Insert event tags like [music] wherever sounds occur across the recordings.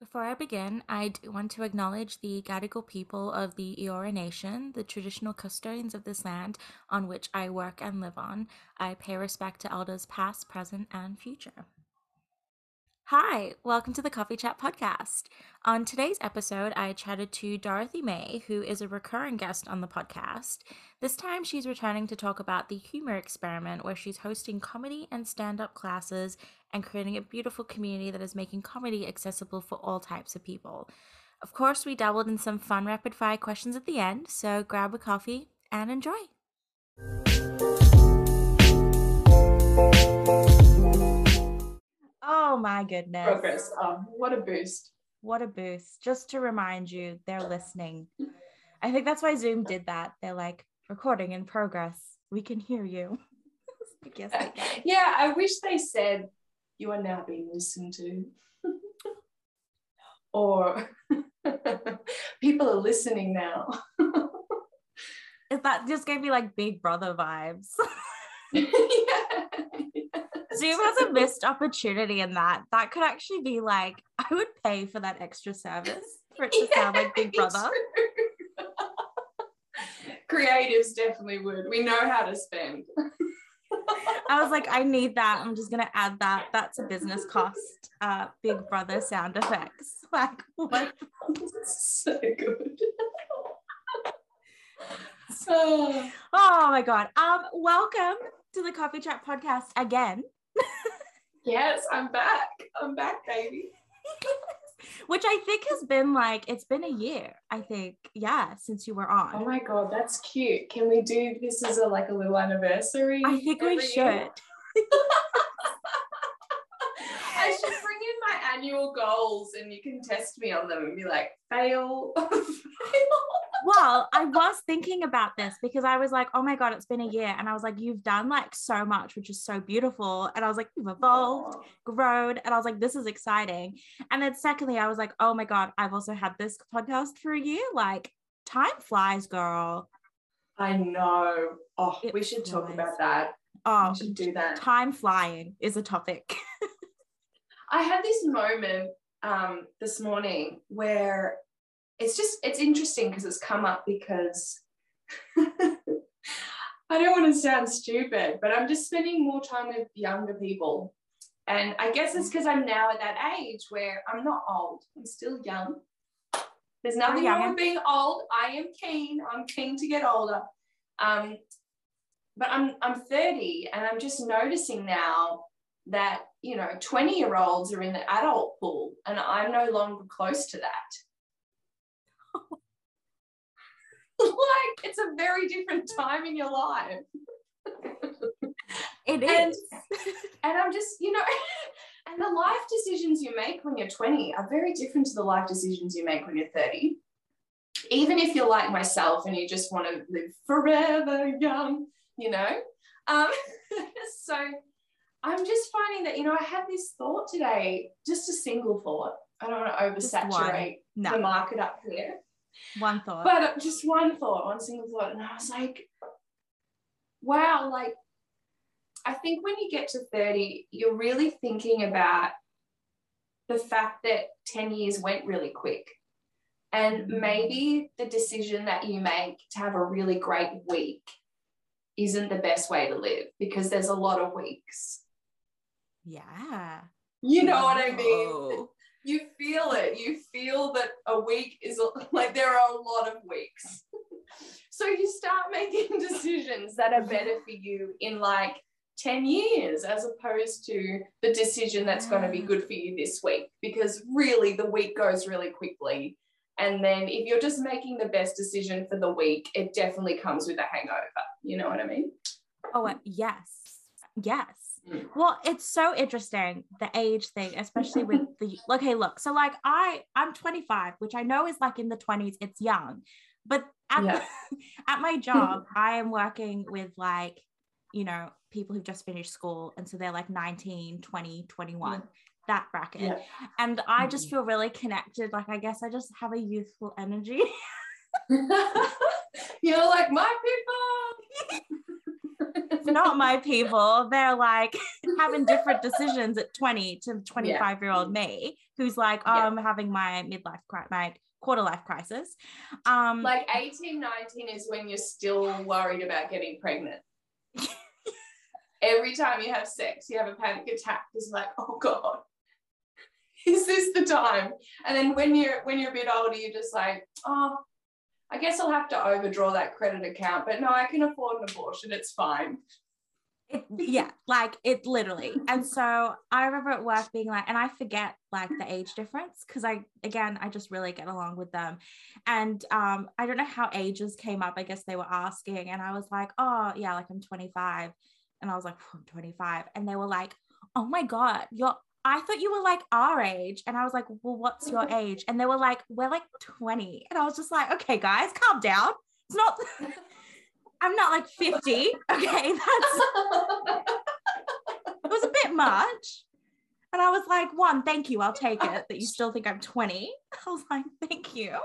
Before I begin, I want to acknowledge the Gadigal people of the Eora Nation, the traditional custodians of this land on which I work and live on. I pay respect to elders past, present, and future. Hi, welcome to the Coffee Chat podcast. On today's episode, I chatted to Dorothy May, who is a recurring guest on the podcast. This time, she's returning to talk about the humor experiment, where she's hosting comedy and stand up classes and creating a beautiful community that is making comedy accessible for all types of people. Of course, we dabbled in some fun rapid fire questions at the end, so grab a coffee and enjoy. Oh my goodness. Progress. Um, what a boost. What a boost. Just to remind you, they're listening. I think that's why Zoom did that. They're like, recording in progress. We can hear you. [laughs] yes, yeah, I wish they said you are now being listened to. [laughs] or [laughs] people are listening now. If that just gave me like Big Brother vibes. [laughs] yeah. Zoom has a missed opportunity in that. That could actually be like, I would pay for that extra service for it to yeah, sound like Big Brother. Creatives definitely would. We know how to spend. I was like, I need that. I'm just gonna add that. That's a business cost. Uh, Big Brother sound effects. [laughs] Like what? [laughs] so good. so. [sighs] oh my god. Um, welcome to the Coffee Chat podcast again. [laughs] yes, I'm back. I'm back, baby. Which I think has been like it's been a year. I think, yeah, since you were on. Oh my god, that's cute. Can we do this as a like a little anniversary? I think we should. [laughs] I should bring in my annual goals and you can test me on them and be like, fail, [laughs] fail well, I was thinking about this because I was like, oh my God, it's been a year. And I was like, you've done like so much, which is so beautiful. And I was like, you've evolved, grown. And I was like, this is exciting. And then secondly, I was like, oh my God, I've also had this podcast for a year. Like, time flies, girl. I know. Oh, it we should flies. talk about that. Oh, we should do that. Time flying is a topic. [laughs] I had this moment um, this morning where it's just it's interesting because it's come up because [laughs] I don't want to sound stupid, but I'm just spending more time with younger people. And I guess it's because I'm now at that age where I'm not old. I'm still young. There's nothing wrong with being old. I am keen. I'm keen to get older. Um, but I'm I'm 30 and I'm just noticing now that you know 20 year olds are in the adult pool and I'm no longer close to that. [laughs] like it's a very different time in your life. It is. And, [laughs] and I'm just, you know, [laughs] and the life decisions you make when you're 20 are very different to the life decisions you make when you're 30. Even if you're like myself and you just want to live forever young, you know. Um, so I'm just finding that, you know, I had this thought today, just a single thought. I don't want to oversaturate no. the market up here. One thought. But just one thought, one single thought. And I was like, wow, like, I think when you get to 30, you're really thinking about the fact that 10 years went really quick. And mm-hmm. maybe the decision that you make to have a really great week isn't the best way to live because there's a lot of weeks. Yeah. You know what I mean? You feel it. You feel that a week is [laughs] like there are a lot of weeks. [laughs] so you start making [laughs] decisions that are better for you in like 10 years as opposed to the decision that's going to be good for you this week because really the week goes really quickly. And then if you're just making the best decision for the week, it definitely comes with a hangover. You know what I mean? Oh, uh, yes. Yes. Well, it's so interesting the age thing, especially with the [laughs] okay. Look, so like I I'm 25, which I know is like in the 20s. It's young, but at yeah. [laughs] at my job, [laughs] I am working with like you know people who've just finished school, and so they're like 19, 20, 21. Yeah. That bracket, yeah. and I just feel really connected. Like I guess I just have a youthful energy. You're like my people. It's not my people. They're like having different decisions at 20 to 25 year old me, who's like, oh, yeah. I'm having my midlife crisis, my quarter life crisis. Um, like 18, 19 is when you're still worried about getting pregnant. [laughs] Every time you have sex, you have a panic attack. It's like, oh God, is this the time? And then when you're when you're a bit older, you're just like, oh, I guess I'll have to overdraw that credit account, but no, I can afford an abortion. It's fine. It, yeah, like it literally. And so I remember at work being like, and I forget like the age difference because I, again, I just really get along with them. And um, I don't know how ages came up. I guess they were asking, and I was like, oh, yeah, like I'm 25. And I was like, I'm 25. And they were like, oh my God, you're I thought you were like our age. And I was like, well, what's your [laughs] age? And they were like, we're like 20. And I was just like, okay, guys, calm down. It's not, [laughs] I'm not like 50. Okay. [laughs] That's, it was a bit much. And I was like, one, thank you. I'll take it that you still think I'm 20. I was like, thank you.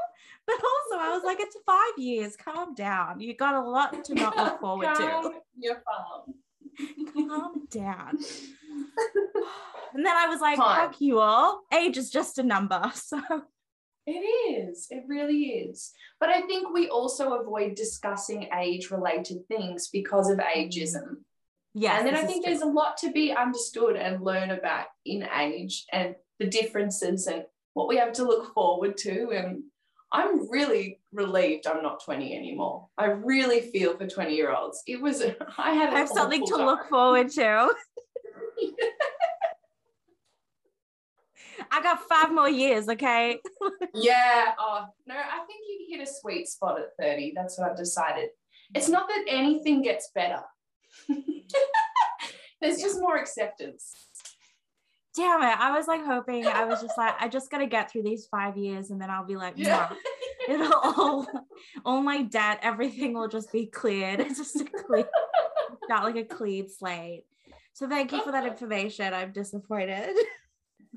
But also, I was like, it's five years. Calm down. You got a lot to not look forward to. You're calm. Calm down. [laughs] and then I was like, Fine. fuck you all. Age is just a number. [laughs] So it is. It really is. But I think we also avoid discussing age related things because of ageism. Yeah. And then I think there's a lot to be understood and learn about in age and the differences and what we have to look forward to. And I'm really relieved I'm not 20 anymore. I really feel for 20 year olds. It was, I had I have something to time. look forward to. [laughs] I got five more years, okay? yeah. Oh, no, I think you hit a sweet spot at 30. That's what I've decided. It's not that anything gets better, [laughs] there's just more acceptance. Damn it. I was like hoping, I was just like, I just got to get through these five years and then I'll be like, yeah. [laughs] it'll all, all my debt, everything will just be cleared. [laughs] It's just a clean, not like a clean slate. So thank you for that information. I'm disappointed.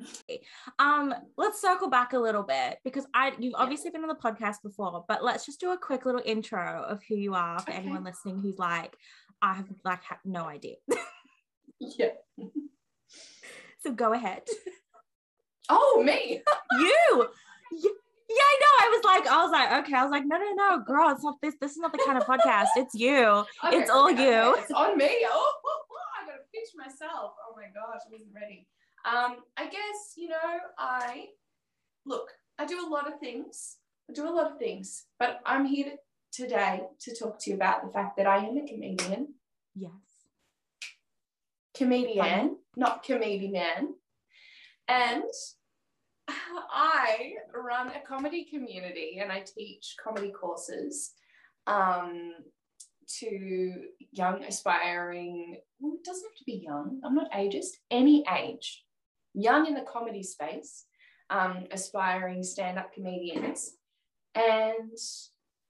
[laughs] um, let's circle back a little bit because I you've obviously been on the podcast before, but let's just do a quick little intro of who you are for okay. anyone listening who's like, I have like no idea. yeah. So go ahead. [laughs] Oh, me. [laughs] you. Yeah, I know. I was like, I was like, okay. I was like, no, no, no, girl, it's not this. This is not the kind of podcast. It's you. Okay, it's all okay, you. Okay. It's on me. [laughs] Oh, oh, oh, I gotta pitch myself. Oh my gosh, I wasn't ready. Um, I guess, you know, I look, I do a lot of things. I do a lot of things, but I'm here to, today to talk to you about the fact that I am a comedian. Yes. Comedian, not comedian. And I run a comedy community and I teach comedy courses um, to young, aspiring, well, it doesn't have to be young, I'm not ageist, any age young in the comedy space, um, aspiring stand up comedians. And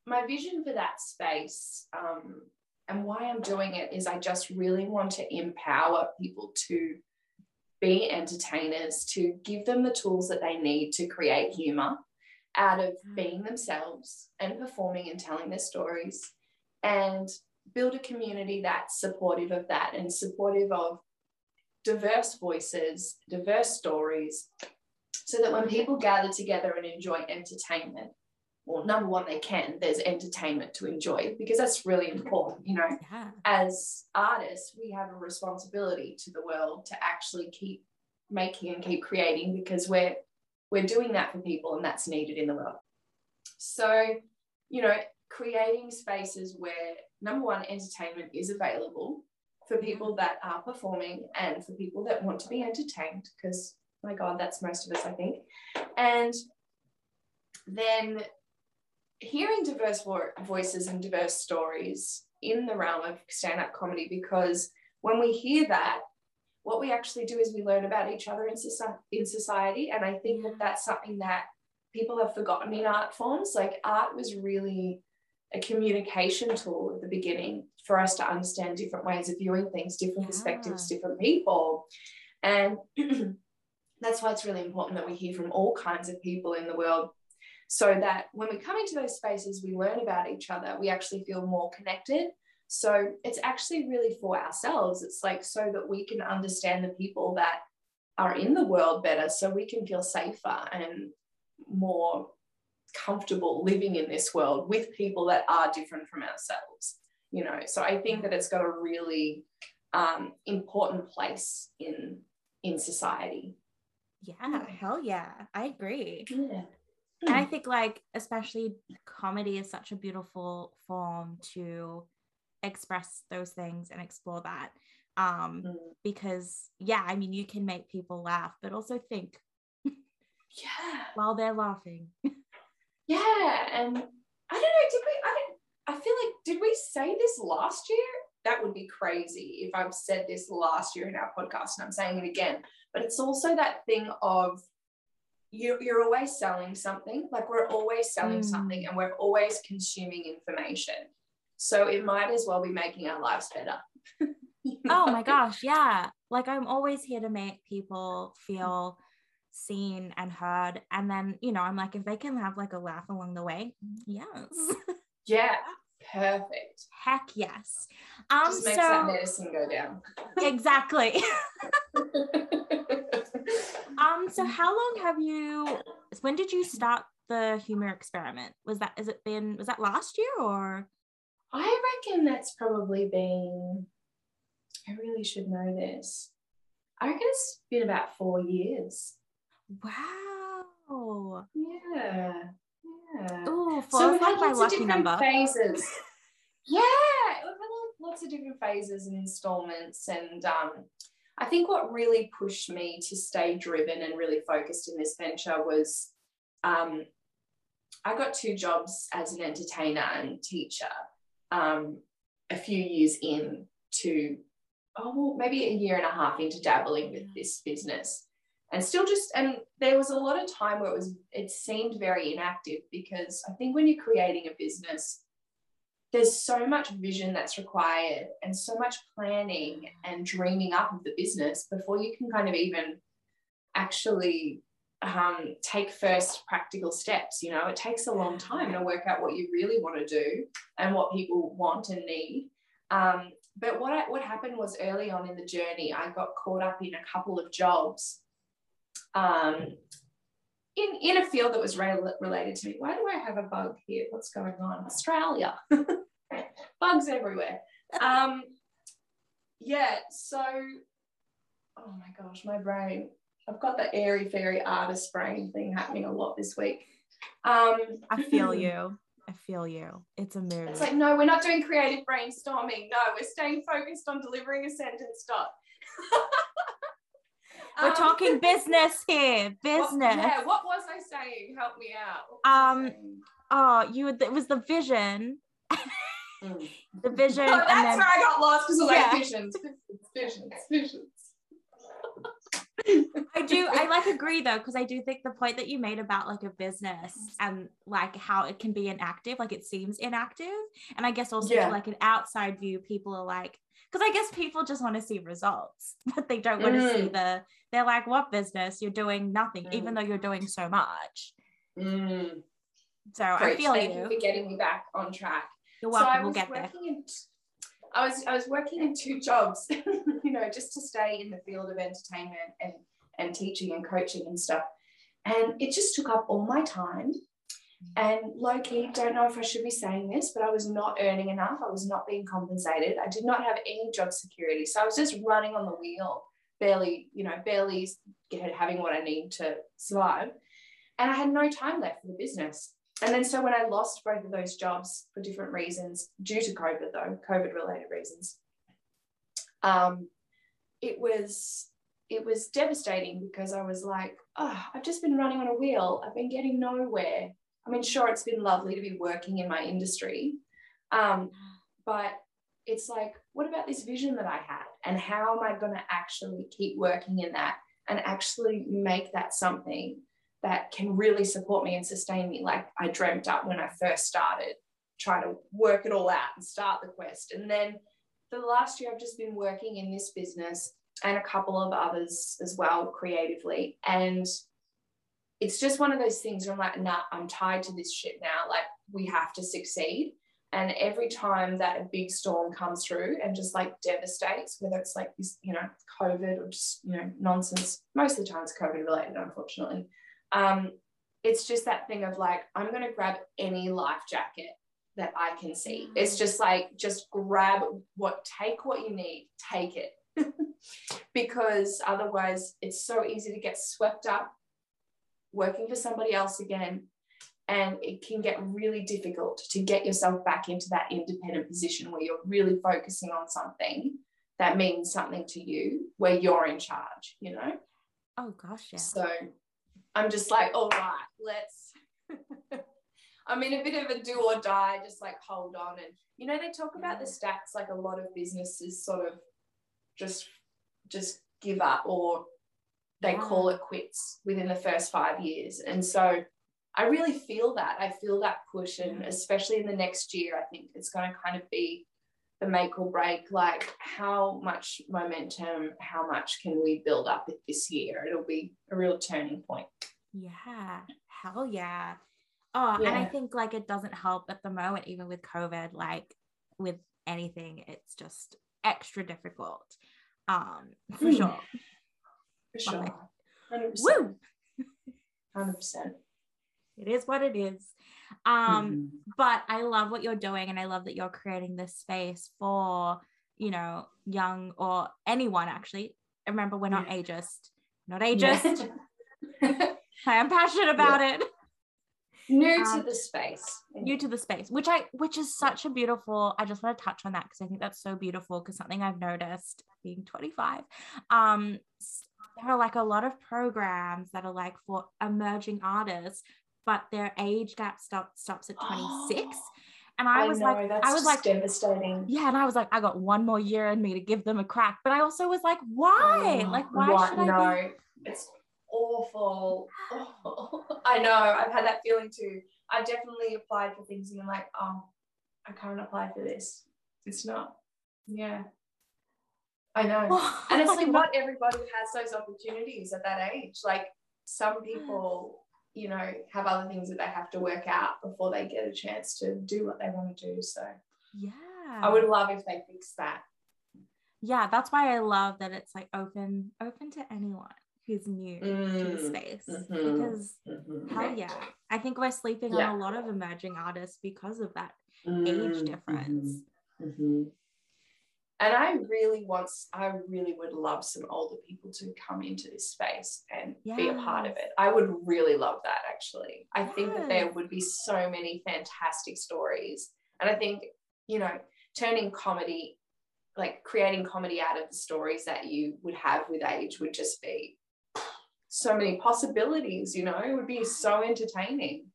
my vision for that space um, and why I'm doing it is I just really want to empower people to be entertainers, to give them the tools that they need to create humor out of mm. being themselves and performing and telling their stories and build a community that's supportive of that and supportive of diverse voices, diverse stories, so that when people gather together and enjoy entertainment, well, number one, they can, there's entertainment to enjoy because that's really important. You know, yeah. as artists, we have a responsibility to the world to actually keep making and keep creating because we're we're doing that for people and that's needed in the world. So, you know, creating spaces where number one, entertainment is available for mm-hmm. people that are performing and for people that want to be entertained, because my God, that's most of us, I think. And then hearing diverse vo- voices and diverse stories in the realm of stand up comedy, because when we hear that, what we actually do is we learn about each other in, so- in society. And I think that that's something that people have forgotten in art forms. Like art was really a communication tool at the beginning for us to understand different ways of viewing things, different yeah. perspectives, different people. And [clears throat] that's why it's really important that we hear from all kinds of people in the world so that when we come into those spaces, we learn about each other, we actually feel more connected. So it's actually really for ourselves. It's like so that we can understand the people that are in the world better so we can feel safer and more comfortable living in this world with people that are different from ourselves you know? So i think that it's got a really um, important place in in society. Yeah hell yeah. I agree. Yeah and i think like especially comedy is such a beautiful form to express those things and explore that um Mm. because yeah i mean you can make people laugh but also think yeah. while they're laughing. Yeah and i don't know did we i don't i feel like did we say this last year? That would be crazy if i've said this last year in our podcast and i'm saying it again but it's also that thing of you, you're always selling something like we're always selling Mm. something and we're always consuming information. So it might as well be making our lives better. [laughs] Oh my gosh yeah. Like i'm always here to make people feel seen and heard. And then you know i'm like if they can have like a laugh along the way yes. [laughs] Yeah perfect. Heck yes. Um just makes that medicine go down. Exactly [laughs] um so how long have you when did you start the humor experiment was that is it been was that last year or I reckon that's probably been, I really should know this. I reckon it's been about four years. wow Yeah. Yeah. oh four so we've had lots of different number phases. yeah. We've had lots of different phases and installments. And um, I think what really pushed me to stay driven and really focused in this venture was um, I got two jobs as an entertainer and teacher um, a few years in to, oh, well, maybe a year and a half into dabbling with this business. And still just, and there was a lot of time where it was, it seemed very inactive because I think when you're creating a business, there's so much vision that's required and so much planning and dreaming up of the business before you can kind of even actually um, take first practical steps. You know, it takes a long time to work out what you really want to do and what people want and need. Um, but what I, what happened was early on in the journey, I got caught up in a couple of jobs um, in in a field that was rel- related to me. Why do I have a bug here? What's going on? Australia, [laughs] bugs everywhere. Um, yeah. So, oh my gosh, my brain. I've got the airy fairy artist brain thing happening a lot this week. Um, i feel [clears throat] you i feel you it's a mood It's like, no, we're not doing creative brainstorming. No, we're staying focused on delivering a sentence. Dot. [laughs] we're Um, talking [laughs] business here [laughs] what- business yeah, what was I saying? Help me out. What Um, oh you it was the vision Mm. [laughs] the vision Oh, and that's then where I got lost because was Yeah. like visions, visions, visions. I do I like agree though because I do think the point that you made about like a business and like how it can be inactive like it seems inactive and I guess also Yeah. like an outside view people are like because I guess people just want to see results [laughs] but they don't want to see Mm. the they're like what business you're doing nothing even Mm. though you're doing so much Mm. so I Great. feel Thank you for getting me back on track. you're so I welcome we'll was get there working in I was I was working in two jobs, [laughs] you know, just to stay in the field of entertainment and and teaching and coaching and stuff. And it just took up all my time. And low key, don't know if I should be saying this, but I was not earning enough. I was not being compensated. I did not have any job security. So I was just running on the wheel, barely, you know, barely having what I need to survive. And I had no time left for the business. And then so when I lost both of those jobs for different reasons, due to COVID though, COVID related reasons, um, it was it was devastating because I was like, oh, I've just been running on a wheel. I've been getting nowhere. I mean, sure, it's been lovely to be working in my industry, um, but it's like, what about this vision that I had, and how am I going to actually keep working in that and actually make that something that can really support me and sustain me, like I dreamt up when I first started, trying to work it all out and start the quest, and then the last year, I've just been working in this business and a couple of others as well creatively. And it's just one of those things where I'm like, nah, I'm tied to this shit now. Like, we have to succeed. And every time that a big storm comes through and just like devastates, whether it's like this, you know, COVID or just, you know, nonsense, most of the time it's COVID related, unfortunately. Um, it's just that thing of like, I'm going to grab any life jacket that I can see. It's just like, just grab what, take what you need, take it. [laughs] because otherwise it's so easy to get swept up working for somebody else again and it can get really difficult to get yourself back into that independent position where you're really focusing on something that means something to you where you're in charge you know? Oh gosh yeah. So i'm just like all right let's [laughs] i'm in a bit of a do or die just like hold on and you know they talk about the stats like a lot of businesses sort of just just give up or they yeah. call it quits within the first five years and so I really feel that. I feel that push. And especially in the next year, I think it's going to kind of be the make or break like how much momentum, how much can we build up this year? It'll be a real turning point. Yeah. Hell yeah. Oh, yeah. and I think like it doesn't help at the moment, even with COVID, like with anything, it's just extra difficult. Um, for mm. sure. For sure. 100%. Woo! [laughs] 100% it is what it is um mm-hmm. but i love what you're doing and i love that you're creating this space for you know young or anyone actually remember we're not yeah. ageist not ageist yeah. [laughs] i am passionate about yeah. it new um, to the space new to the space which i which is such a beautiful i just want to touch on that because i think that's so beautiful because something i've noticed being 25 um there are like a lot of programs that are like for emerging artists but their age gap stop, stops at [gasps] 26. Oh, and I, I was know, like, I was like, devastating. Yeah. And I was like, I got one more year in me to give them a crack. But I also was like, why? Oh, like, why what? should I? No, be- it's awful. Oh, [laughs] I know. I've had that feeling too. I've definitely applied for things and I'm like, oh, I can't apply for this. It's not. Yeah. I know. [laughs] and it's like not everybody has those opportunities at that age. Like some people you know, have other things that they have to work out before they get a chance to do what they want to do. So, yeah, I would love if they fix that. Yeah, that's why I love that it's like open, open to anyone who's new mm, to the mm, space mm-hmm, because mm-hmm. hell yeah, I think we're sleeping yeah. on a lot of emerging artists because of that mm, age difference. And I really want, I really would love some older people to come into this space and yes. be a part of it. I would really love that actually. I yes. think that there would be so many fantastic stories. And I think, you know, turning comedy, like creating comedy out of the stories that you would have with age would just be so many possibilities, you know, it would be so entertaining.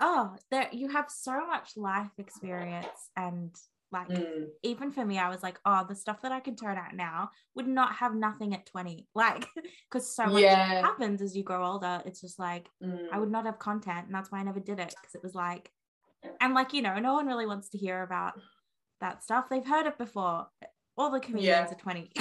Oh, there you have so much life experience and like mm. even for me, I was like, oh, the stuff that I can turn out now would not have nothing at 20. [laughs] Like, because so much yeah. happens as you grow older. It's just like mm. I would not have content. And that's why I never did it. Cause it was like, and like, you know, no one really wants to hear about that stuff. They've heard it before. All the comedians yeah. are 20.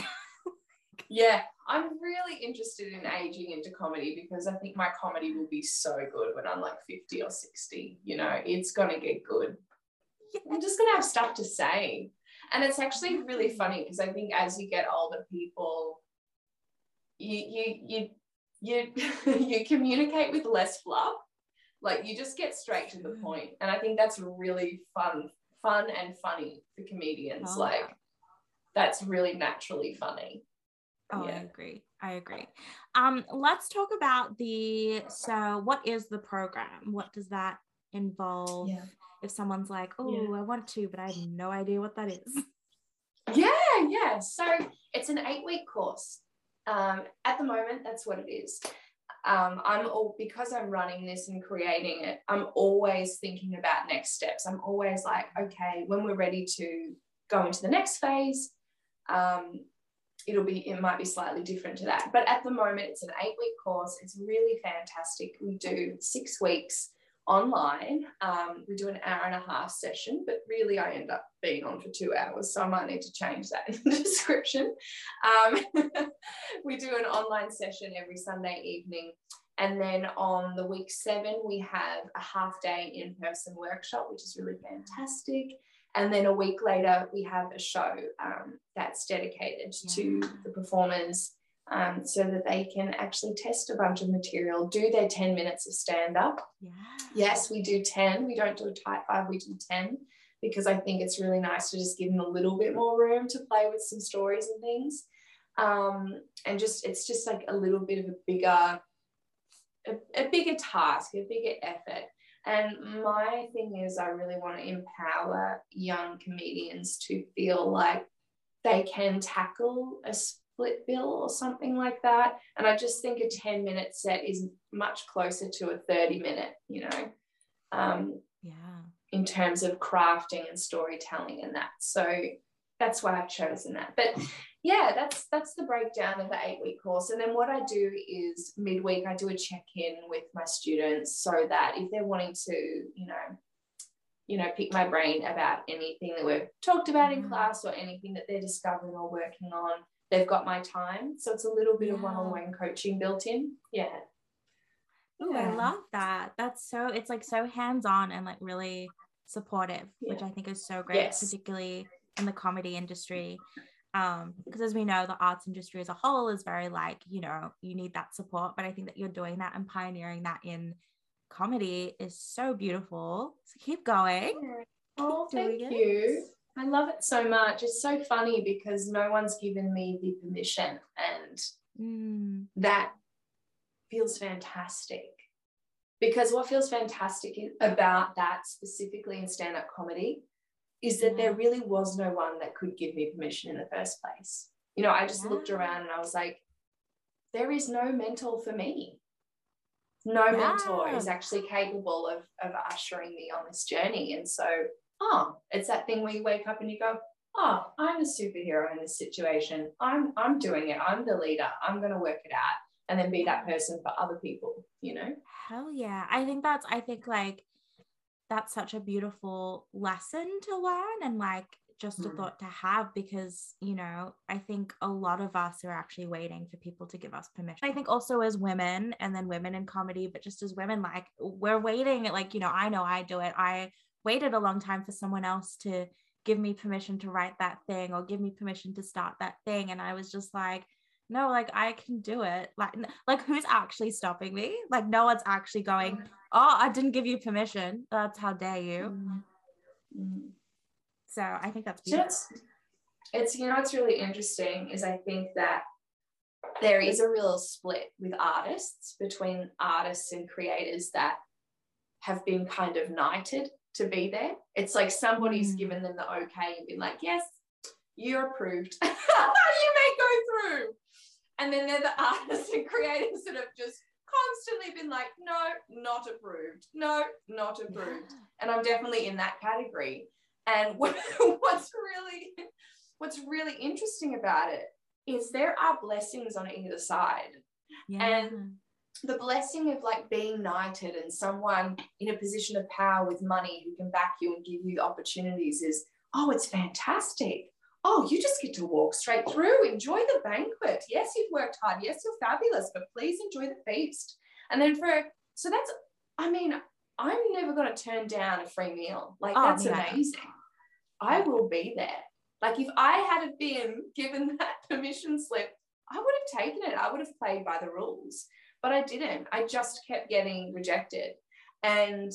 [laughs] yeah. I'm really interested in aging into comedy because I think my comedy will be so good when I'm like 50 or 60. You know, it's gonna get good I'm just going to have stuff to say. And it's actually really funny because I think as you get older, people, you, you, you, you, [laughs] you communicate with less fluff. Like you just get straight to the mm. point. And I think that's really fun, fun and funny for comedians. Oh, like that's really naturally funny. Oh, yeah. I agree. I agree. Um, let's talk about the so what is the program? What does that involve? Yeah if someone's like, oh, yeah. I want to, but I have no idea what that is. [laughs] Yeah, yeah. So it's an eight week course. Um, at the moment, that's what it is. Um, I'm all because I'm running this and creating it, I'm always thinking about next steps. I'm always like, okay, when we're ready to go into the next phase, um, it'll be it might be slightly different to that. But at the moment, it's an eight week course. It's really fantastic. We do six weeks online. Um, we do an hour and a half session, but really I end up being on for two hours. So I might need to change that [laughs] in the description. Um, [laughs] we do an online session every Sunday evening. And then on the week seven, we have a half day in person workshop, which is really fantastic. And then a week later, we have a show um, that's dedicated yeah. to the performers um, so that they can actually test a bunch of material, do their 10 minutes of stand up. Yeah. Yes, we do 10. We don't do a tight five, we do 10 because I think it's really nice to just give them a little bit more room to play with some stories and things. Um, and just, it's just like a little bit of a bigger, a, a bigger task, a bigger effort. And my thing is, I really want to empower young comedians to feel like they can tackle a split bill or something like that. And I just think a 10 minute set is much closer to a 30 minute, you know, um, yeah, in terms of crafting and storytelling and that. So that's why I've chosen that. But yeah, that's that's the breakdown of the eight week course. And then what I do is midweek I do a check in with my students so that if they're wanting to, you know, you know, pick my brain about anything that we've talked about in mm. class or anything that they're discovering or working on, they've got my time. So it's a little bit yeah. of one-on-one coaching built in. Yeah. Oh, yeah. I love that. That's so it's like so hands-on and like really supportive, yeah. which I think is so great, yes. particularly in the comedy industry. Um, because as we know, the arts industry as a whole is very like, you know, you need that support. But I think that you're doing that and pioneering that in comedy is so beautiful. So keep going. Oh, keep thank you. I love it so much. It's so funny because no one's given me the permission, and mm. that feels fantastic. Because what feels fantastic about that specifically in stand up comedy is that yeah. there really was no one that could give me permission in the first place. You know, I just yeah. looked around and I was like, there is no mentor for me. No yeah. mentor is actually capable of, of ushering me on this journey. And so oh, it's that thing where you wake up and you go, oh, I'm a superhero in this situation. I'm I'm doing it. I'm the leader. I'm going to work it out and then be that person for other people, you know? Hell yeah. I think that's I think like that's such a beautiful lesson to learn and like just a mm. thought to have because you know i think a lot of us are actually waiting for people to give us permission i think also as women and then women in comedy but just as women like we're waiting like you know i know i do it i waited a long time for someone else to give me permission to write that thing or give me permission to start that thing. And i was just like no like i can do it. Like like who's actually stopping me? Like no one's actually going oh i didn't give you permission. That's how dare you. Mm-hmm. so i think that's beautiful. It's, it's you know what's really interesting is i think that there is a real split with artists between artists and creators that have been kind of knighted to be there. It's like somebody's mm. given them the okay and been like, yes, you're approved. [laughs] [laughs] you may go through. And then they're the [laughs] artists and creators that have just constantly been like, no, not approved. No, not approved. Yeah. And I'm definitely in that category. And what's really what's really interesting about it is there are blessings on either side. Yeah. And the blessing of like being knighted and someone in a position of power with money who can back you and give you opportunities is oh it's fantastic. Oh you just get to walk straight through. Enjoy the banquet. Yes you've worked hard. Yes you're fabulous but please enjoy the feast. And then for so that's i mean i'm never going to turn down a free meal. Like oh, that's yeah. amazing. I will be there. Like if i had been given [laughs] that permission slip i would have taken it. I would have played by the rules but I didn't. I just kept getting rejected. And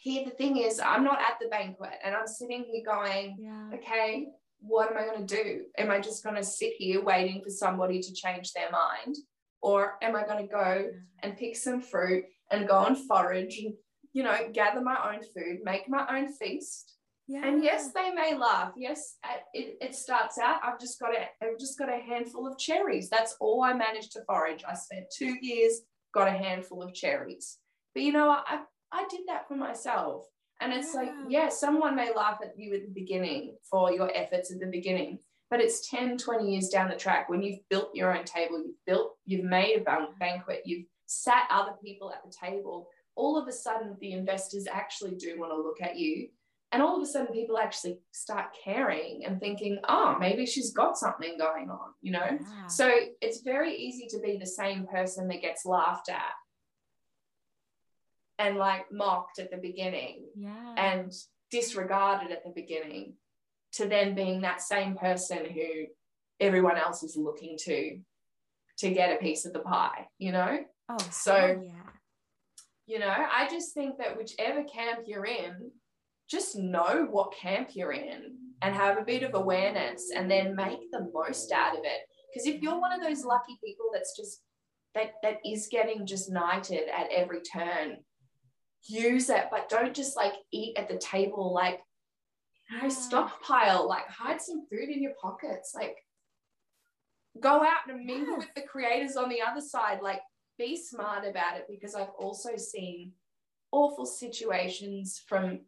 here the thing is, I'm not at the banquet and I'm sitting here going, yeah. okay, what am I going to do? Am I just going to sit here waiting for somebody to change their mind? Or am I going to go and pick some fruit and go and forage and, you know, gather my own food, make my own feast? Yeah. And yes, they may laugh. Yes, uh, it, it starts out. I've just got a I've just got a handful of cherries. That's all I managed to forage. I spent two years, got a handful of cherries. But you know, I I did that for myself. And it's yeah. like, yeah, someone may laugh at you at the beginning for your efforts at the beginning, but it's 10, 20 years down the track when you've built your own table, you've built, you've made a banquet, you've sat other people at the table. All of a sudden, the investors actually do want to look at you and all of a sudden people actually start caring and thinking oh maybe she's got something going on you know yeah. so it's very easy to be the same person that gets laughed at and like mocked at the beginning yeah. and disregarded at the beginning to then being that same person who everyone else is looking to to get a piece of the pie you know oh so yeah you know i just think that whichever camp you're in just know what camp you're in and have a bit of awareness and then make the most out of it. Because if you're one of those lucky people that's just that that is getting just knighted at every turn use it but don't just like eat at the table like you know stockpile like hide some food in your pockets like go out and mingle with the creators on the other side like be smart about it because i've also seen awful situations from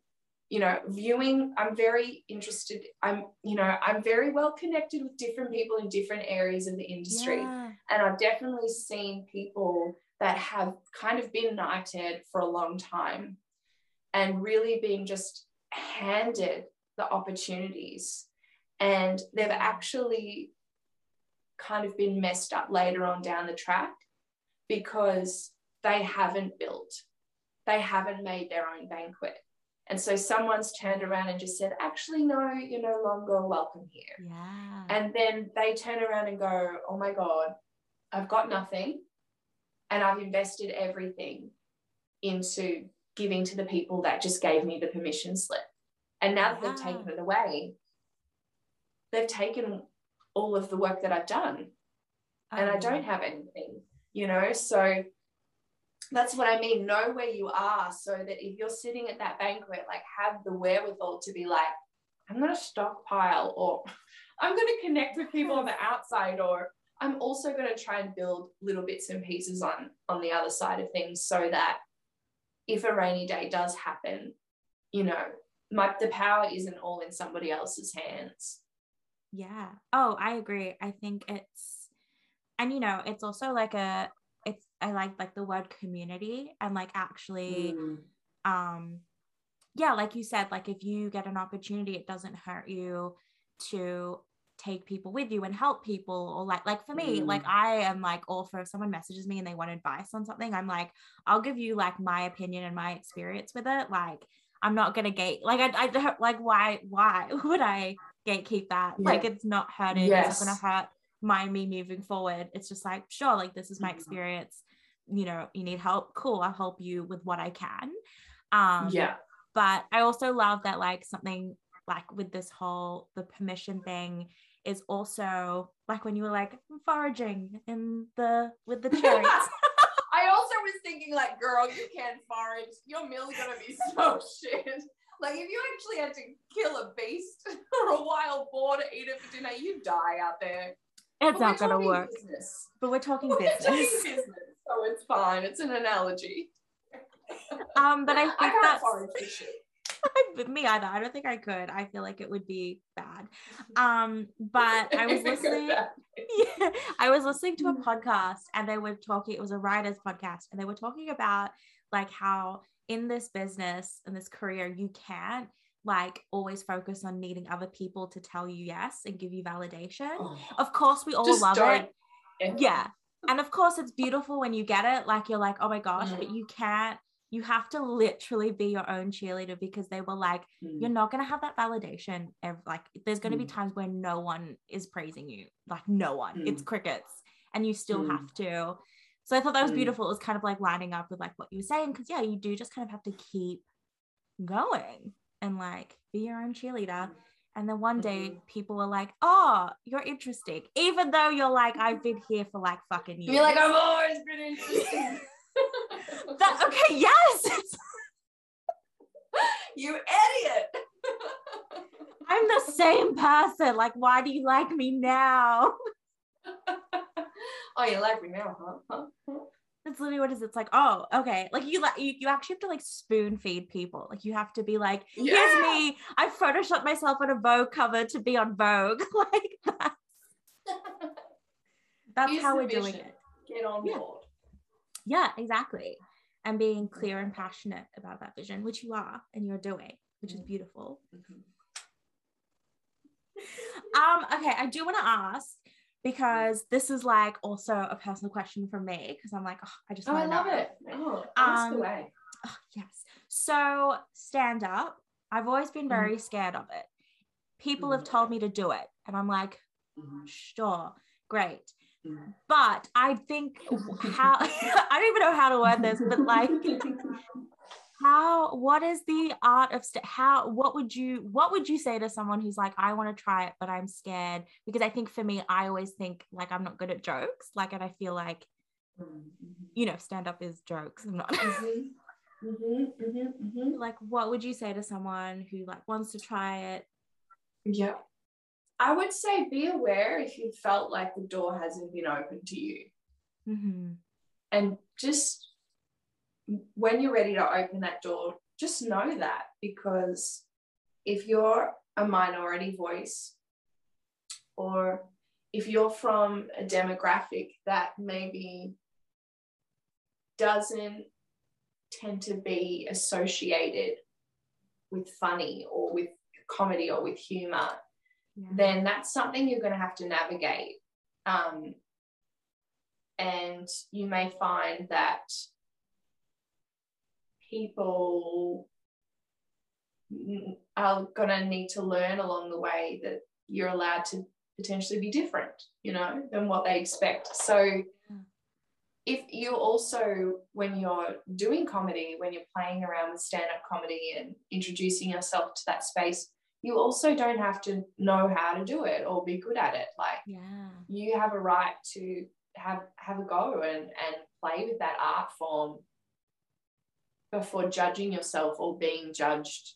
you know viewing i'm very interested i'm you know i'm very well connected with different people in different areas of the industry. Yeah. and i've definitely seen people that have kind of been knighted for a long time and really being just handed the opportunities. And they've actually kind of been messed up later on down the track because they haven't built they haven't made their own banquet and so someone's turned around and just said, actually, no, you're no longer welcome here. Yeah. And then they turn around and go, oh my God, I've got nothing. And I've invested everything into giving to the people that just gave me the permission slip. And now that yeah. they've taken it away, they've taken all of the work that I've done. Oh, and I oh. don't have anything, you know? So that's what I mean. Know where you are so that if you're sitting at that banquet, like have the wherewithal to be like, I'm going to stockpile or [laughs] I'm going to connect with people on the outside or I'm also going to try and build little bits and pieces on on the other side of things so that if a rainy day does happen, you know, my the power isn't all in somebody else's hands. Yeah. Oh, I agree. I think it's and you know, it's also like a I like like the word community and like actually mm. um yeah, like you said, like if you get an opportunity, it doesn't hurt you to take people with you and help people or like like for me mm. like i am like all for if someone messages me and they want advice on something i'm like i'll give you like my opinion and my experience with it like i'm not gonna gate like i, I don't like why why [laughs] would i gatekeep that yeah. like it's not hurting yes. it's not gonna hurt my me moving forward it's just like sure like this is my mm-hmm. experience you know you need help cool i'll help you with what i can um yeah but i also love that like something like with this whole the permission thing is also like when you were like foraging in the with the [laughs] cherries I also was thinking like, girl, you can't forage. Your meal's gonna be [laughs] so shit. Like if you actually had to kill a beast [laughs] or a wild boar to eat it for dinner, you die out there. It's but not gonna work. Business. But we're talking we're business. business. So it's fine. It's an analogy. Um, but I think I that's [laughs] me either. I don't think I could. I feel like it would be bad. [laughs] Um, but I was [laughs] listening. yeah, I was listening to a mm. podcast and they were talking. It was a writer's podcast, and they were talking about like how in this business and this career you can't like always focus on needing other people to tell you yes and give you validation. Oh, of course, we all love don't. it. Yeah. And of course, it's beautiful when you get it. Like you're like, oh my gosh, mm. but you can't you have to literally be your own cheerleader because they were like mm. you're not going to have that validation ever, like there's going to mm. be times where no one is praising you like no one mm. it's crickets and you still have mm. to so i thought that was mm. beautiful it was kind of like lining up with like what you were saying because yeah you do just kind of have to keep going and like be your own cheerleader and then one day mm-hmm. people were like, oh, you're interesting. Even though you're like, I've been here for like fucking years. You're like, I've always been interesting. [laughs] that okay, yes. [laughs] you idiot. [laughs] I'm the same person. Like, why do you like me now? oh, you like me now, huh? huh? That's literally what it is. It's like, oh, okay. Like you like you, you actually have to like spoon feed people. Like you have to be like, yeah. here's me. I photoshopped myself on a Vogue cover to be on Vogue. [laughs] like that's that's here's how we're vision. doing it. Get on yeah. board. Yeah, exactly. And being clear and passionate about that vision, which you are and you're doing. which is beautiful. Mhm. Um, okay, I do want to ask because this is like also a personal question from me because I'm like, oh, I just Oh, I love know. it. Oh, ask Um, away. Oh, yes. So stand up, I've always been Mhm. very scared of it. People have told me to do it, and I'm like, Mhm. sure, great. But I think [laughs] how [laughs] I don't even know how to word this, but like [laughs] how what is the art of st- how what would you what would you say to someone who's like I want to try it but I'm scared because I think for me I always think like I'm not good at jokes like and I feel like you know stand up is jokes I'm not Mhm. Mhm. Mhm. Mhm. like what would you say to someone who like wants to try it Yeah. I would say be aware if you felt like the door hasn't been open to you. mm-hmm. And just when you're ready to open that door, just know that because if you're a minority voice or if you're from a demographic that maybe doesn't tend to be associated with funny or with comedy or with humor, yeah. then that's something you're going to have to navigate. Um, and you may find that people mm, are going to need to learn along the way that you're allowed to potentially be different, you know, than what they expect. So, if you also, when you're doing comedy, when you're playing around with stand up comedy and introducing yourself to that space, you also don't have to know how to do it or be good at it. Like, yeah you have a right to have have a go and and play with that art form before judging yourself or being judged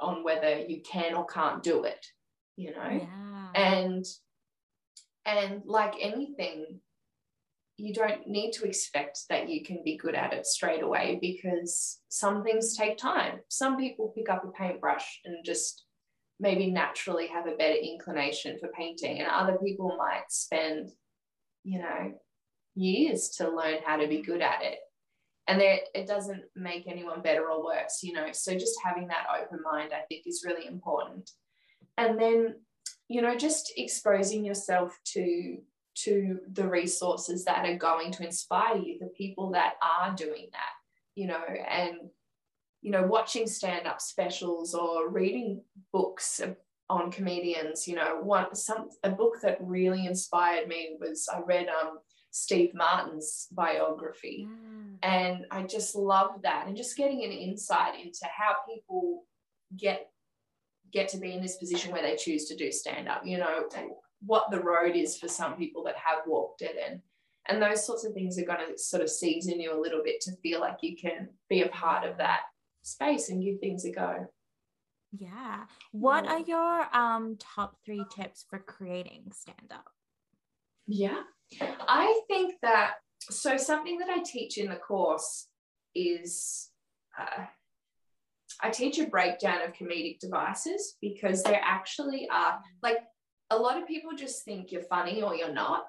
on whether you can or can't do it you know? Yeah. And and like anything you don't need to expect that you can be good at it straight away because some things take time. Some people pick up a paintbrush and just maybe naturally have a better inclination for painting and other people might spend you know years to learn how to be good at it and there, it doesn't make anyone better or worse you know so just having that open mind i think is really important. And then you know just exposing yourself to to the resources that are going to inspire you the people that are doing that you know and you know watching stand up specials or reading books on comedians you know one some a book that really inspired me was i read um steve martin's biography. Yeah. and I just love that. And just getting an insight into how people get get to be in this position where they choose to do stand up you know what the road is for some people that have walked it and and those sorts of things are going to sort of season you a little bit to feel like you can be a part of that space and give things a go. Yeah. What are your um top three tips for creating stand up Yeah. I think that so something that I teach in the course is uh, I teach a breakdown of comedic devices because there actually are like a lot of people just think you're funny or you're not.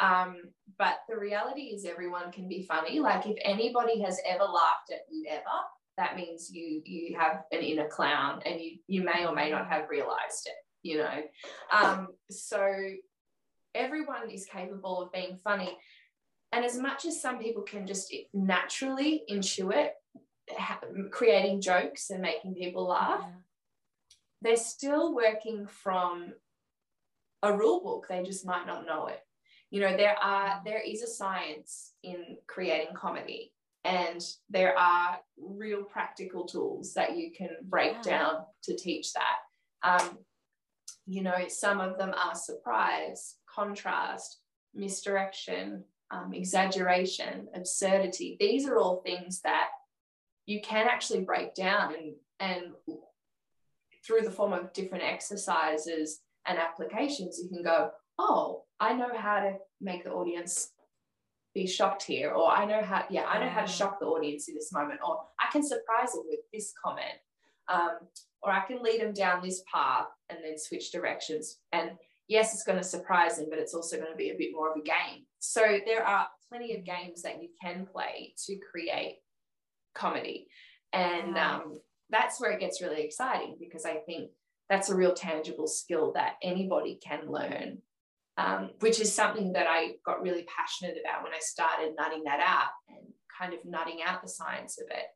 Um, but the reality is everyone can be funny. Like if anybody has ever laughed at you ever, that means you you have an inner clown and you you may or may not have realized it, you know. Um, so everyone is capable of being funny. And as much as some people can just naturally intuit ha- creating jokes and making people laugh, Yeah. they're still working from a rule book. They just might not know it. You know, there are there is a science in creating comedy, and there are real practical tools that you can break Yeah. down to teach that. Um, you know, some of them are surprise, contrast, misdirection, um, exaggeration, absurdity. These are all things that you can actually break down and and through the form of different exercises and applications, you can go, oh, I know how to make the audience be shocked here, or I know how, yeah, I know how to shock the audience in this moment, or I can surprise them with this comment, um, or I can lead them down this path and then switch directions. And yes, it's going to surprise them, but it's also going to be a bit more of a game. So there are plenty of games that you can play to create comedy. And Wow. um, that's where it gets really exciting because I think that's a real tangible skill that anybody can learn, um, which is something that I got really passionate about when I started nutting that out and kind of nutting out the science of it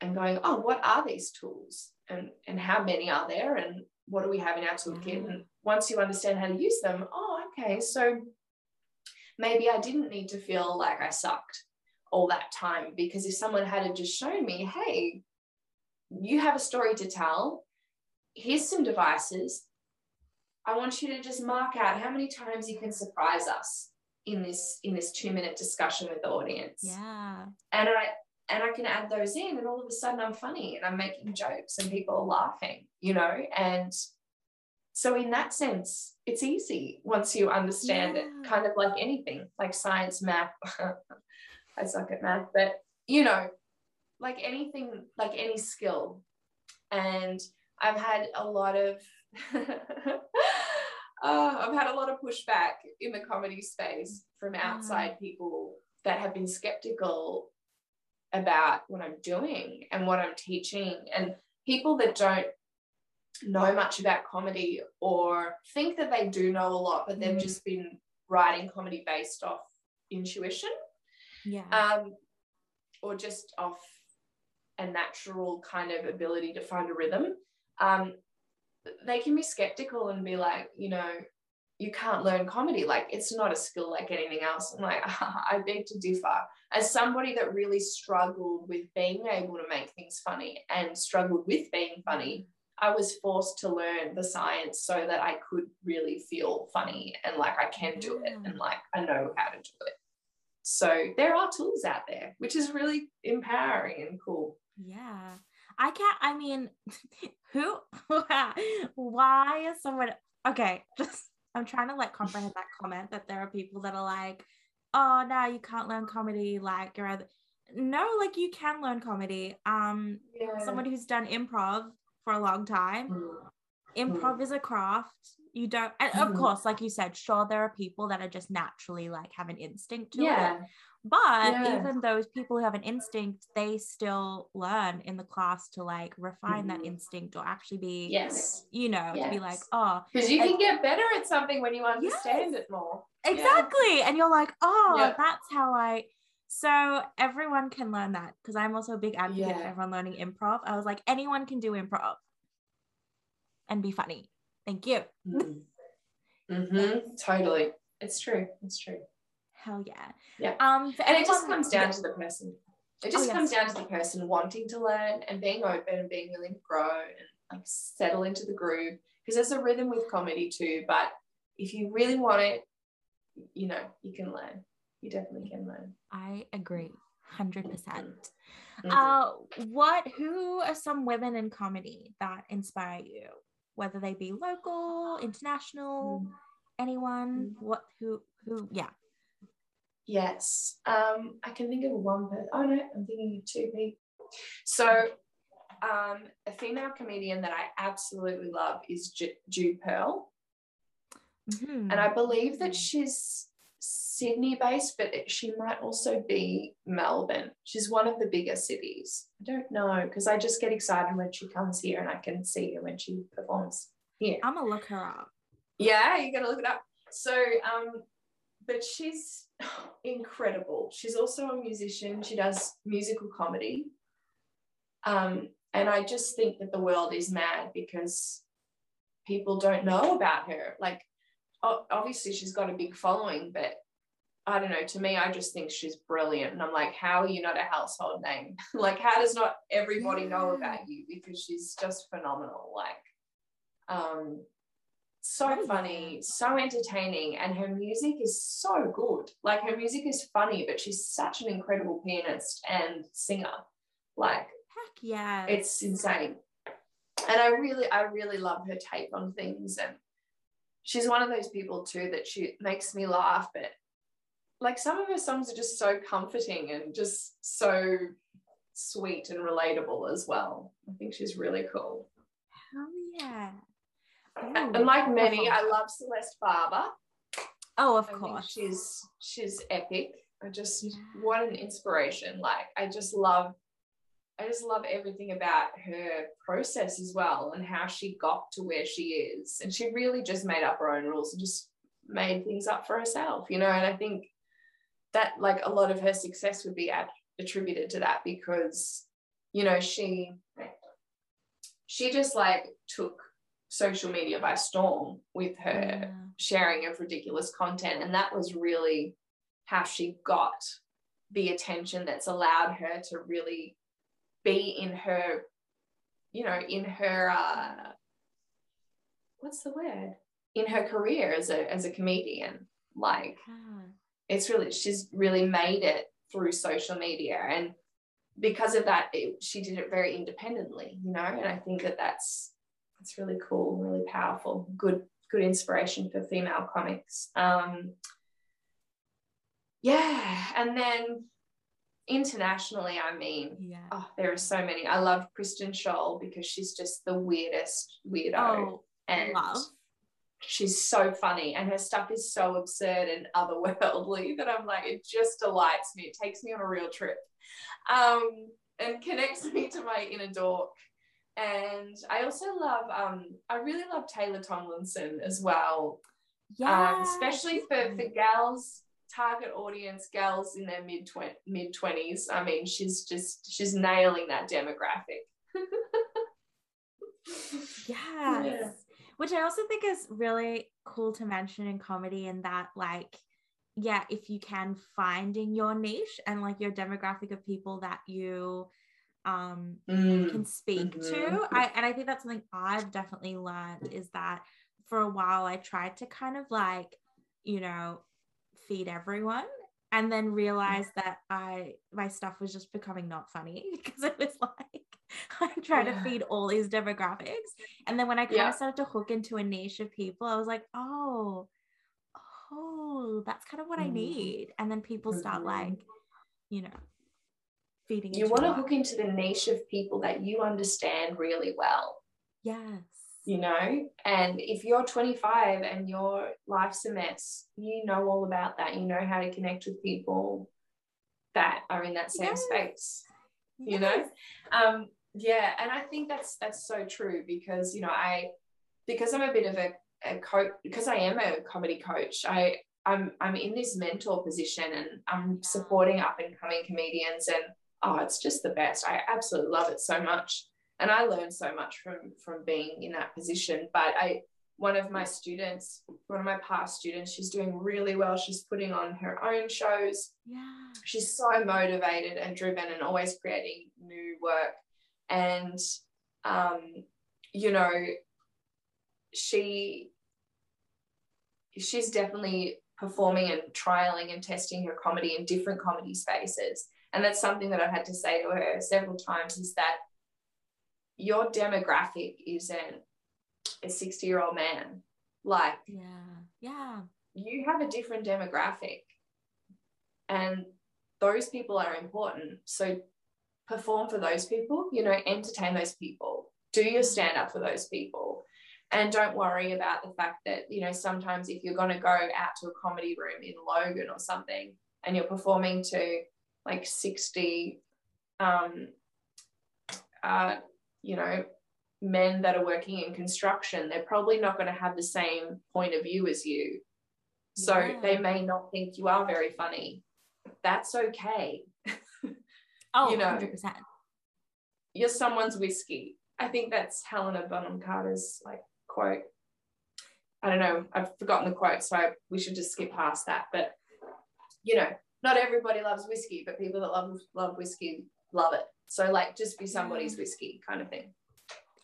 and going, oh, what are these tools and, and how many are there and what do we have in our toolkit? Mm. And once you understand how to use them, oh, okay, so maybe I didn't need to feel like I sucked all that time because if someone had just shown me, hey, you have a story to tell, here's some devices. I want you to just mark out how many times you can surprise us in this in this two minute discussion with the audience. Yeah. And I and I can add those in, and all of a sudden I'm funny and I'm making jokes and people are laughing, you know. And so in that sense, it's easy once you understand yeah. it, kind of like anything, like science, math. [laughs] I suck at math, but you know, like anything, like any skill. And I've had a lot of [laughs] uh, I've had a lot of pushback in the comedy space from outside mm. people that have been skeptical about what I'm doing and what I'm teaching, and people that don't know much about comedy or think that they do know a lot, but they've mm. just been writing comedy based off intuition. Yeah. Um, or just off a natural kind of ability to find a rhythm um, they can be skeptical and be like, you know, you can't learn comedy. Like it's not a skill like anything else. I'm like, [laughs] I beg to differ. As somebody that really struggled with being able to make things funny and struggled with being funny, I was forced to learn the science so that I could really feel funny and like I can do it and mm. like I know how to do it. So there are tools out there, which is really empowering and cool. Yeah. I can't, I mean, [laughs] who, [laughs] why is someone, okay, just, I'm trying to like comprehend [laughs] that comment that there are people that are like, oh, no, you can't learn comedy. Like, you're either, no, like you can learn comedy. Um, yeah. Someone who's done improv for a long time, mm. improv mm. is a craft you don't and of mm. course like you said sure there are people that are just naturally like have an instinct to yeah. it but yeah. even those people who have an instinct they still learn in the class to like refine mm. that mm-hmm. instinct or actually be yes you know yes. to be like oh because you can get better at something when you understand yes. it more exactly yeah. and you're like oh that's how i so everyone can learn that because i'm also a big advocate for everyone learning improv i was like anyone can do improv and be funny thank you mm-hmm. mm-hmm. totally it's true it's true hell yeah. Yeah. Um, and it just comes down to the person. It just oh, comes yes. down to the person wanting to learn and being open and being willing to grow and like settle into the groove. Because there's a rhythm with comedy too. But if you really want it, you know, you can learn. You definitely can learn. I agree. 100%. percent mm-hmm. Uh, what, who are some women in comedy that inspire you? Whether they be local, international, mm-hmm. anyone, mm-hmm. what, who, who, yeah. Yes. Um, I can think of one person. Oh no, I'm thinking of two people. So um, a female comedian that I absolutely love is J- Jude Perl. Mm-hmm. And I believe that she's Sydney based, but she might also be Melbourne. She's one of the bigger cities. I don't know because I just get excited when she comes here and I can see her when she performs here. I'm gonna look her up. Yeah, you're gonna look it up. So um, but she's incredible. She's also a musician. She does musical comedy. Um, and I just think that the world is mad because people don't know about her. Like, obviously, she's got a big following, but I don't know. To me, I just think she's brilliant. And I'm like, how are you not a household name? [laughs] like, how does not everybody know about you? Because she's just phenomenal. Like, um, so oh, funny, so entertaining, and her music is so good. Like her music is funny, but she's such an incredible pianist and singer. Like, heck yeah, it's insane. And I really, I really love her take on things. And she's one of those people too that she makes me laugh, but like some of her songs are just so comforting and just so sweet and relatable as well. I think she's really cool. Hell yeah. And like many, I love Celeste Barber. Oh, of I course. She's she's epic. I just what an inspiration. Like I just love I just love everything about her process as well and how she got to where she is. And she really just made up her own rules and just made things up for herself, you know. And I think that like a lot of her success would be attributed to that because, you know, she she just like took social media by storm with her yeah. sharing of ridiculous content. And that was really how she got the attention that's allowed her to really be in her, you know, in her uh what's the word? In her career as a as a comedian. Like it's really she's really made it through social media and because of that it, she did it very independently you know and i think that that's that's really cool really powerful good good inspiration for female comics. Um yeah and then internationally i mean yeah. oh there are so many. I love kristen schaal because she's just the weirdest weirdo. Oh, and love. she's so funny and her stuff is so absurd and otherworldly [laughs] that i'm like it just delights me. It takes me on a real trip. Um and connects [laughs] me to my inner dork and I also love, um, I really love Taylor Tomlinson as well. Yeah. Um, especially for, for gals, target audience, gals in their mid mid twenties. I mean, she's just she's nailing that demographic. [laughs] yes. Yeah. Which I also think is really cool to mention in comedy and that like yeah, if you can find in your niche and like your demographic of people that you um, mm. can speak mm-hmm. to. I, and I think that's something I've definitely learned is that for a while I tried to kind of like, you know, feed everyone and then realized that I my stuff was just becoming not funny [laughs] because it was like [laughs] I'm trying yeah. to feed all these demographics. And then when I kind yeah. of started to hook into a niche of people, I was like, oh, oh, that's kind of what mm. I need. And then people start mm-hmm. like, you know, feeding you want to hook into the niche of people that you understand really well. Yes. You know? And if you're 25 and your life's a mess you know all about that. You know how to connect with people that are in that same yes. space. You yes. know? Um yeah and i think that's that's so true because you know i because i'm a bit of a, a coach because i am a comedy coach i i'm i'm in this mentor position and i'm supporting up and coming comedians and oh, it's just the best. I absolutely love it so much. And I learned so much from from being in that position. But I one of my students, one of my past students, she's doing really well. She's putting on her own shows. Yeah. She's so motivated and driven and always creating new work. And um, you know, she she's definitely performing and trialing and testing her comedy in different comedy spaces and that's something that I've had to say to her several times is that your demographic isn't a 60 year old man. Like, yeah, yeah. You have a different demographic, and those people are important. So, perform for those people, you know, entertain those people, do your mm-hmm. stand up for those people. And don't worry about the fact that, you know, sometimes if you're going to go out to a comedy room in Logan or something and you're performing to like 60 um, uh, you know men that are working in construction they're probably not going to have the same point of view as you. So yeah. they may not think you are very funny. That's okay. [laughs] Oh you know 100%. you're someone's whiskey. I think that's helena bonham carter's like quote. I don't know i've forgotten the quote so I, we should just skip past that but you know not everybody loves whiskey, but people that love love whiskey love it. So like just be somebody's whiskey kind of thing.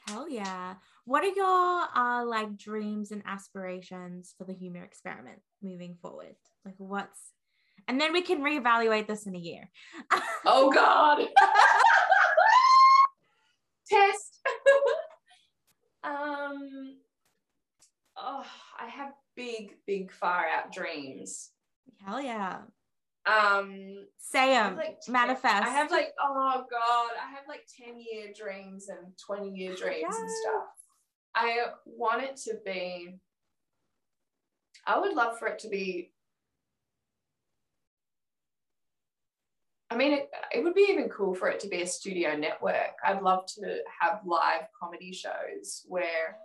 Hell yeah. What are your uh like dreams and aspirations for the humor experiment moving forward? Like what's and then we can reevaluate this in a year. oh [laughs] god. Test. [laughs] um oh, I have big, big far out dreams. Hell yeah um say them like manifest i have like oh god i have like 10 year dreams and 20 year dreams yes. and stuff i want it to be i would love for it to be I mean, it, it would be even cool for it to be a studio network. I'd love to have live comedy shows where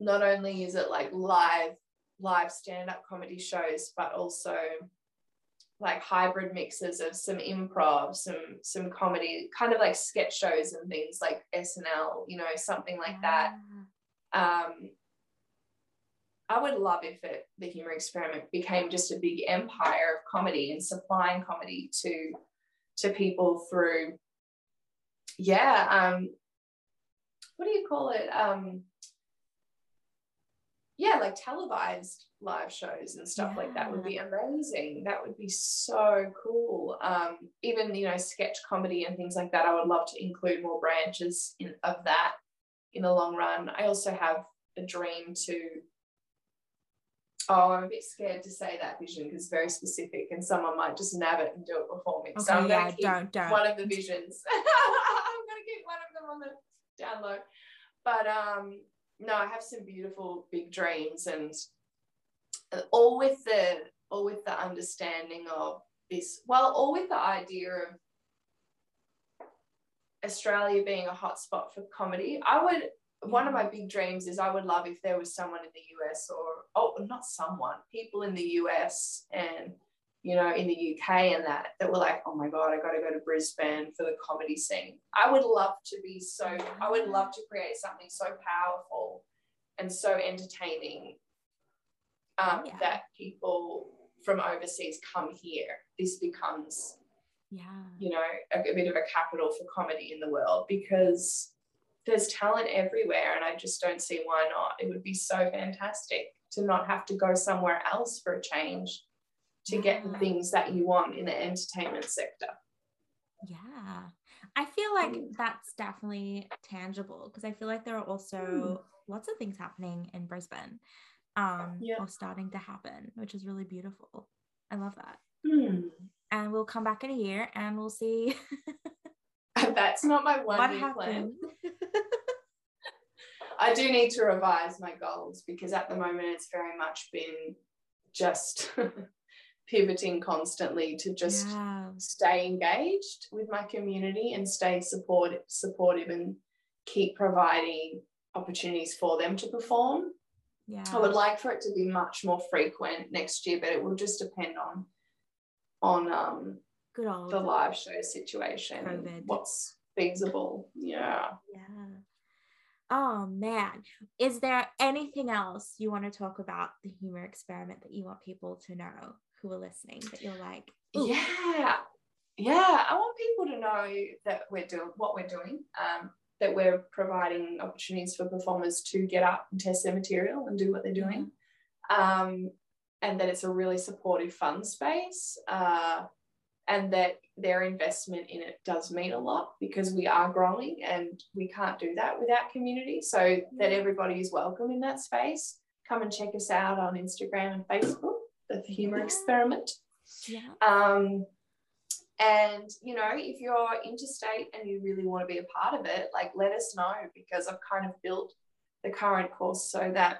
not only is it like live live stand-up comedy shows but also like hybrid mixes of some improv some some comedy kind of like sketch shows and things like snl you know something like that. Um i would love if it the humor experiment became just a big empire of comedy and supplying comedy to to people through yeah um what do you call it? Um yeah, like televised live shows and stuff yeah. like that would be amazing. That would be so cool. Um, even you know, sketch comedy and things like that. I would love to include more branches in of that in the long run. I also have a dream to. Oh, I'm a bit scared to say that vision because it's very specific, and someone might just nab it and do it before me. Okay, so I'm yeah, don't, don't. one of the visions. [laughs] I'm gonna keep one of them on the down low. But um, no, I have some beautiful big dreams and uh, all with the all with the understanding of this, well, all with the idea of Australia being a hotspot for comedy. I would one of my big dreams is I would love if there was someone in the US or oh not someone, people in the US and you know, in the UK and that, that were like, oh my God, I got to go to Brisbane for the comedy scene. I would love to be so, I would love to create something so powerful and so entertaining um, yeah. that people from overseas come here. This becomes, yeah, you know, a, a bit of a capital for comedy in the world because there's talent everywhere and I just don't see why not. It would be so fantastic to not have to go somewhere else for a change to get the things that you want in the entertainment sector. Yeah. I feel like mm. that's definitely tangible because I feel like there are also mm. lots of things happening in Brisbane um, yeah. or starting to happen, which is really beautiful. I love that. Mm. And we'll come back in a year and we'll see. [laughs] that's not my one [laughs] what year plan. [laughs] I do need to revise my goals because at the moment it's very much been just pivoting constantly to just yeah. stay engaged with my community and stay supportive, supportive and keep providing opportunities for them to perform. Yeah. I would like for it to be much more frequent next year, but it will just depend on on um good old the live show situation. COVID. What's feasible. Yeah. Yeah. Oh man. Is there anything else you want to talk about the humor experiment that you want people to know? Who are listening that you're like, Ooh. yeah, yeah. I want people to know that we're doing what we're doing. Um, that we're providing opportunities for performers to get up and test their material and do what they're doing. Mm-hmm. Um, and that it's a really supportive fun space. Uh, and that their investment in it does mean a lot because we are growing and we can't do that without community. So that everybody is welcome in that space. Come and check us out on Instagram and Facebook the humor experiment. Yeah. Um, and you know, if you're interstate and you really want to be a part of it, like let us know because I've kind of built the current course so that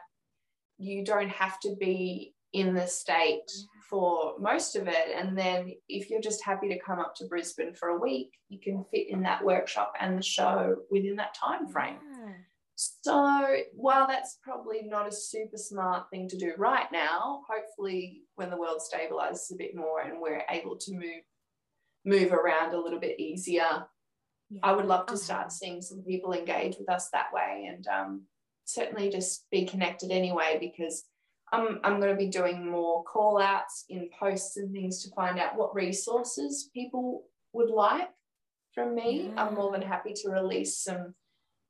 you don't have to be in the state for most of it. And then if you're just happy to come up to Brisbane for a week, you can fit in that workshop and the show within that time frame. Yeah. So while that's probably not a super smart thing to do right now, hopefully when the world stabilizes a bit more and we're able to move move around a little bit easier, yeah. I would love to okay. start seeing some people engage with us that way and um, certainly just be connected anyway because I'm, I'm going to be doing more call outs in posts and things to find out what resources people would like from me. Yeah. I'm more than happy to release some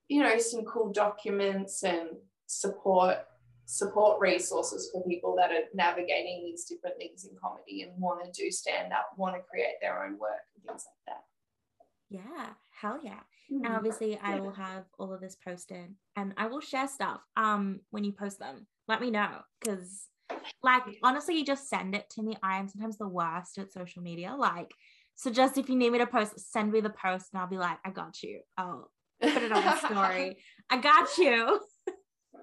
you know some cool documents and support support resources for people that are navigating these different things in comedy and want to do stand up want to create their own work and things like that. Yeah hell yeah. Mm-hmm. and obviously yeah. i will have all of this posted and i will share stuff um when you post them. Let me know because like honestly you just send it to me. I am sometimes the worst at social media. Like so just if you need me to post send me the post and i'll be like i got you. I'll put it on the story. [laughs] I got you.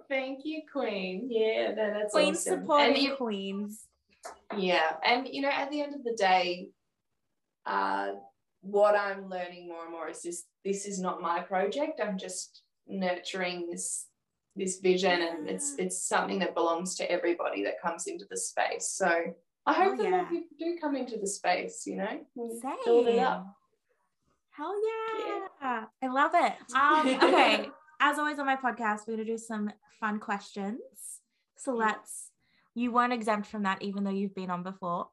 Thank you, Queen. Yeah, no, that's Queen awesome. supporting you, Queens. Yeah, and you know, at the end of the day, uh, what I'm learning more and more is this this is not my project. I'm just nurturing this this vision and it's it's something that belongs to everybody that comes into the space. So I hope oh, that yeah. more people do come into the space, you know, build it up. Hell yeah. yeah. I love it. Um, [laughs] okay. As always on my podcast, we're gonna do some fun questions. So let's you weren't exempt from that even though you've been on before.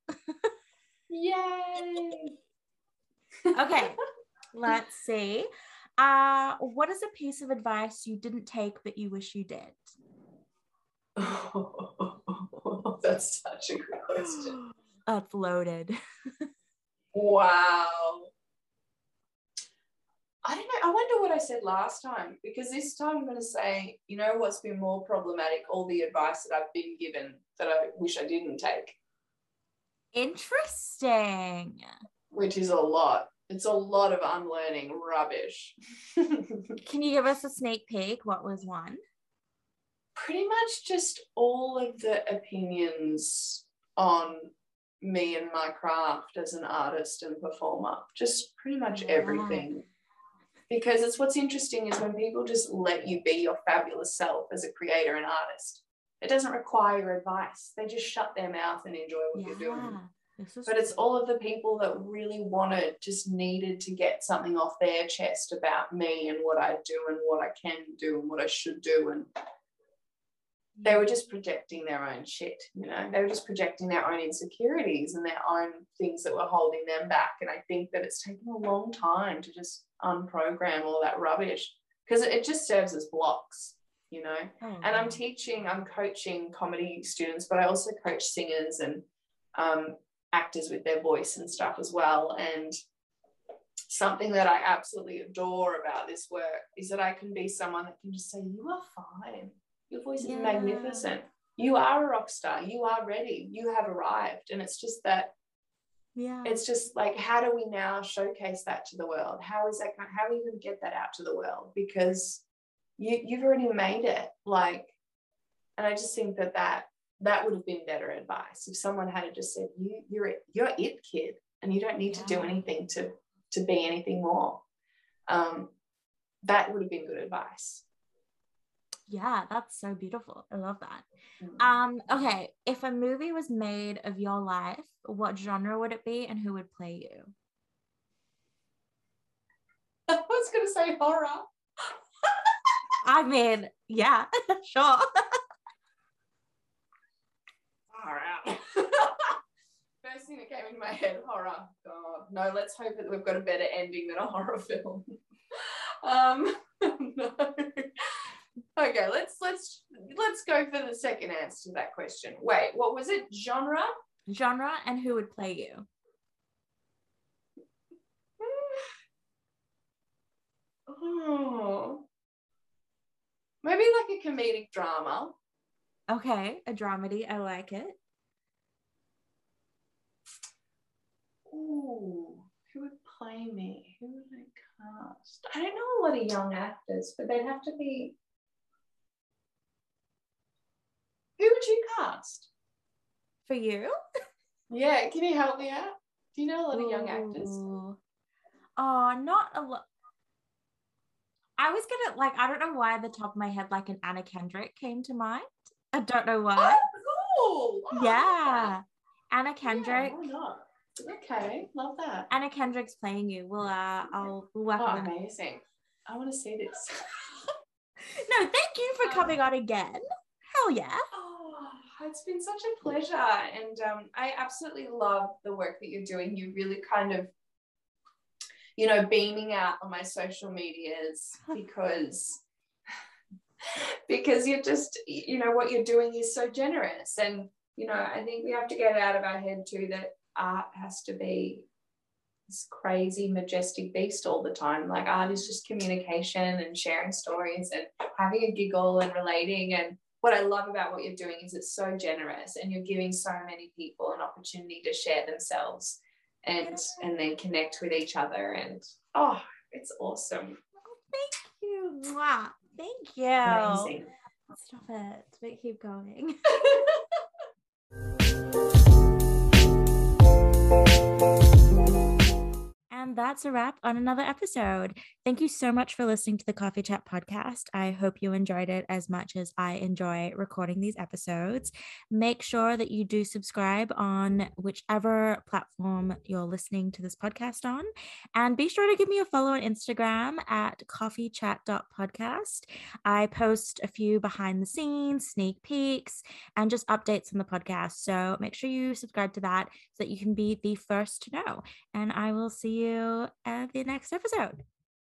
Yay. [laughs] okay. [laughs] let's see. Uh, what is a piece of advice you didn't take but you wish you did? Oh, that's such a good question. [gasps] Uploaded. wow. I don't know. I wonder what I said last time because this time I'm going to say, you know, what's been more problematic? All the advice that I've been given that I wish I didn't take. Interesting. Which is a lot. It's a lot of unlearning rubbish. [laughs] Can you give us a sneak peek? What was one? Pretty much just all of the opinions on me and my craft as an artist and performer. Just pretty much everything. Because it's what's interesting is when people just let you be your fabulous self as a creator and artist. It doesn't require advice. They just shut their mouth and enjoy what yeah. you're doing but it's all of the people that really wanted, just needed to get something off their chest about me and what I do and what I can do and what I should do. And they were just projecting their own shit, you know, they were just projecting their own insecurities and their own things that were holding them back. And I think that it's taken a long time to just unprogram all that rubbish because it just serves as blocks you know oh, and i'm teaching i'm coaching comedy students but i also coach singers and um, actors with their voice and stuff as well. And something that I absolutely adore about this work is that I can be someone that can just say, You are fine. Your voice is yeah. magnificent. You are a rock star. You are ready. You have arrived. And it's just that. Yeah. It's just like, how do we now showcase that to the world? How is that? How are we going to get that out to the world? Because you you've already made it. Like, and I just think that that that would have been better advice if someone had just said you you're it, you're it kid and you don't need yeah. to do anything to to be anything more um, that would have been good advice yeah that's so beautiful i love that mm. um okay if a movie was made of your life what genre would it be and who would play you [laughs] i was going to say horror i mean yeah [laughs] sure [laughs] First thing that came into my head, horror. God, no. Let's hope that we've got a better ending than a horror film. um, no. Okay, let's let's let's go for the second answer to that question. Wait, what was it? Genre? Genre and who would play you? oh. Maybe like a comedic drama. Okay, a dramedy. I like it. Ooh, who would play me? Who would I cast? I don't know a lot of young actors, but they'd have to be. Who would you cast? For you? yeah, can you help me out? Do you know a lot Ooh. of young actors? Oh, not a lot. I was gonna like I don't know why the top of my head like an Anna Kendrick came to mind. I don't know why. Oh, cool. Oh, yeah. Anna Kendrick. Yeah, Okay, love that. Anna Kendrick's playing you. We'll uh I'll we'll work oh, amazing. I want to see this. [laughs] no, thank you for coming on again. Hell yeah. It's been such a pleasure. And um, I absolutely love the work that you're doing. You really kind of, you know, beaming out on my social medias [laughs] because [laughs] because you're just, you know, what you're doing is so generous. And, you know, I think we have to get out of our head too that art has to be this crazy, majestic beast all the time. Like art is just communication and sharing stories and having a giggle and relating. And what I love about what you're doing is it's so generous and you're giving so many people an opportunity to share themselves and and then connect with each other. And oh, it's awesome. thank you. Mwah. Thank you. Amazing. Stop it. But keep going. [laughs] And that's a wrap on another episode. Thank you so much for listening to the Coffee Chat podcast. I hope you enjoyed it as much as I enjoy recording these episodes. Make sure that you do subscribe on whichever platform you're listening to this podcast on. And be sure to give me a follow on Instagram at coffeechat.podcast. I post a few behind the scenes, sneak peeks, and just updates on the podcast. So make sure you subscribe to that so that you can be the first to know. And I will see you at the next episode.